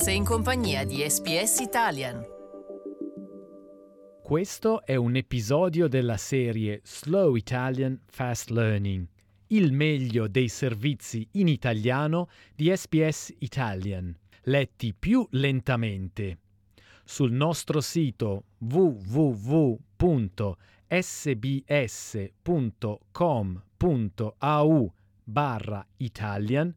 Sei in compagnia di SPS Italian. Questo è un episodio della serie Slow Italian Fast Learning, il meglio dei servizi in italiano di SPS Italian, letti più lentamente. Sul nostro sito www.sbs.com.au barra Italian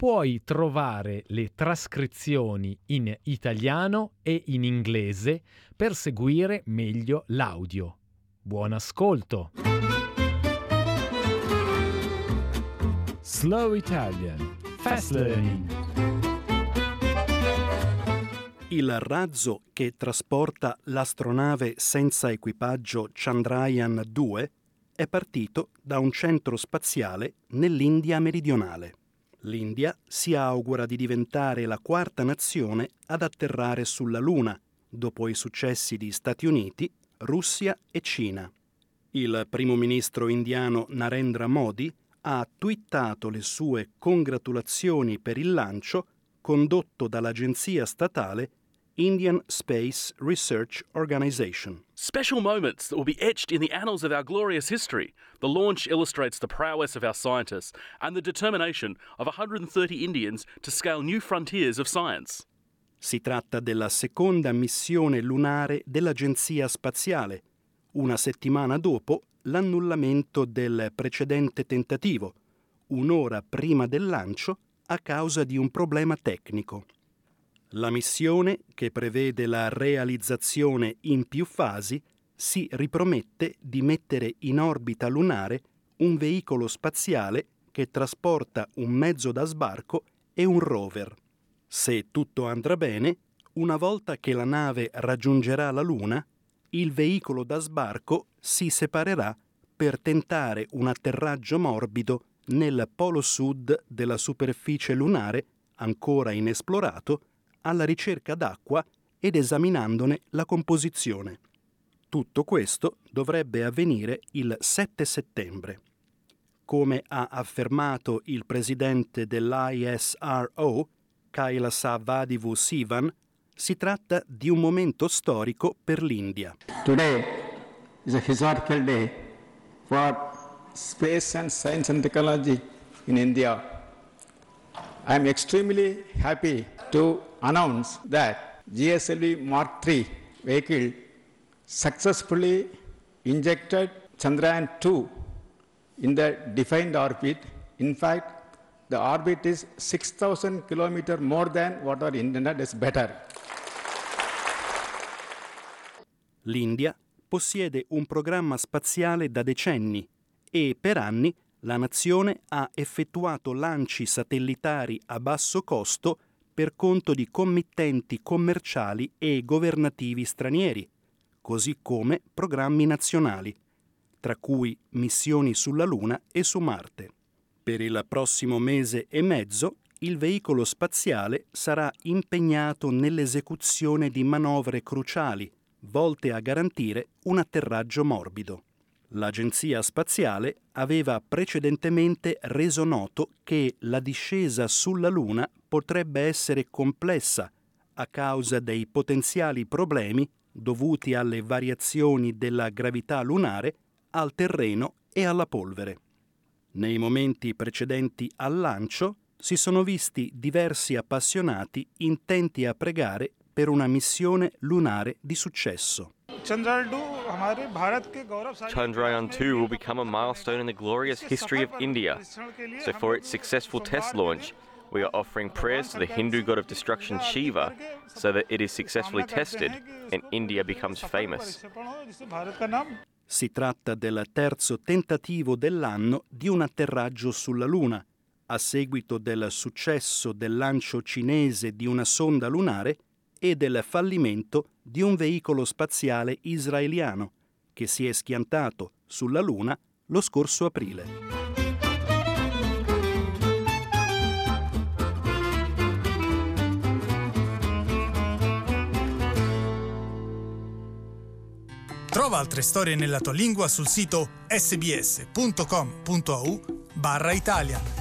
puoi trovare le trascrizioni in italiano e in inglese per seguire meglio l'audio. Buon ascolto! Slow Italian Fast Learning Il razzo che trasporta l'astronave senza equipaggio Chandrayaan 2 è partito da un centro spaziale nell'India meridionale. L'India si augura di diventare la quarta nazione ad atterrare sulla Luna, dopo i successi di Stati Uniti, Russia e Cina. Il primo ministro indiano Narendra Modi ha twittato le sue congratulazioni per il lancio condotto dall'agenzia statale Indian Space Research Organization. Special moments that will be etched in the annals of our glorious history. The launch illustrates the prowess of our scientists and the determination of 130 Indians to scale new frontiers of science. Si tratta della seconda missione lunare dell'Agenzia Spaziale, una settimana dopo l'annullamento del precedente tentativo, un'ora prima del lancio a causa di un problema tecnico. La missione, che prevede la realizzazione in più fasi, si ripromette di mettere in orbita lunare un veicolo spaziale che trasporta un mezzo da sbarco e un rover. Se tutto andrà bene, una volta che la nave raggiungerà la Luna, il veicolo da sbarco si separerà per tentare un atterraggio morbido nel polo sud della superficie lunare, ancora inesplorato, alla ricerca d'acqua ed esaminandone la composizione. Tutto questo dovrebbe avvenire il 7 settembre. Come ha affermato il presidente dell'ISRO, Kailasavadivu Sivan, si tratta di un momento storico per l'India. Today is a historical day for space and science and technology in India. I am extremely happy to announce that GSLV Mark III vehicle successfully injected Chandrayaan 2 in the defined orbit. In fact, the orbit is 6,000 km more than what our internet is better. L'India possiede un programma spaziale da decenni e per anni la nazione ha effettuato lanci satellitari a basso costo per conto di committenti commerciali e governativi stranieri, così come programmi nazionali, tra cui missioni sulla Luna e su Marte. Per il prossimo mese e mezzo il veicolo spaziale sarà impegnato nell'esecuzione di manovre cruciali volte a garantire un atterraggio morbido. L'Agenzia Spaziale aveva precedentemente reso noto che la discesa sulla Luna potrebbe essere complessa a causa dei potenziali problemi dovuti alle variazioni della gravità lunare, al terreno e alla polvere. Nei momenti precedenti al lancio si sono visti diversi appassionati intenti a pregare per una missione lunare di successo. Chandrayaan 2 will become a milestone in the glorious history of India. So, for its successful test launch, we are offering prayers to the Hindu god of destruction Shiva so that it is successfully tested and India becomes famous. Si tratta del terzo tentativo dell'anno di un atterraggio sulla Luna, a seguito del successo del lancio cinese di una sonda lunare e del fallimento di un veicolo spaziale israeliano che si è schiantato sulla Luna lo scorso aprile. Trova altre storie nella tua lingua sul sito sbs.com.au barra Italia.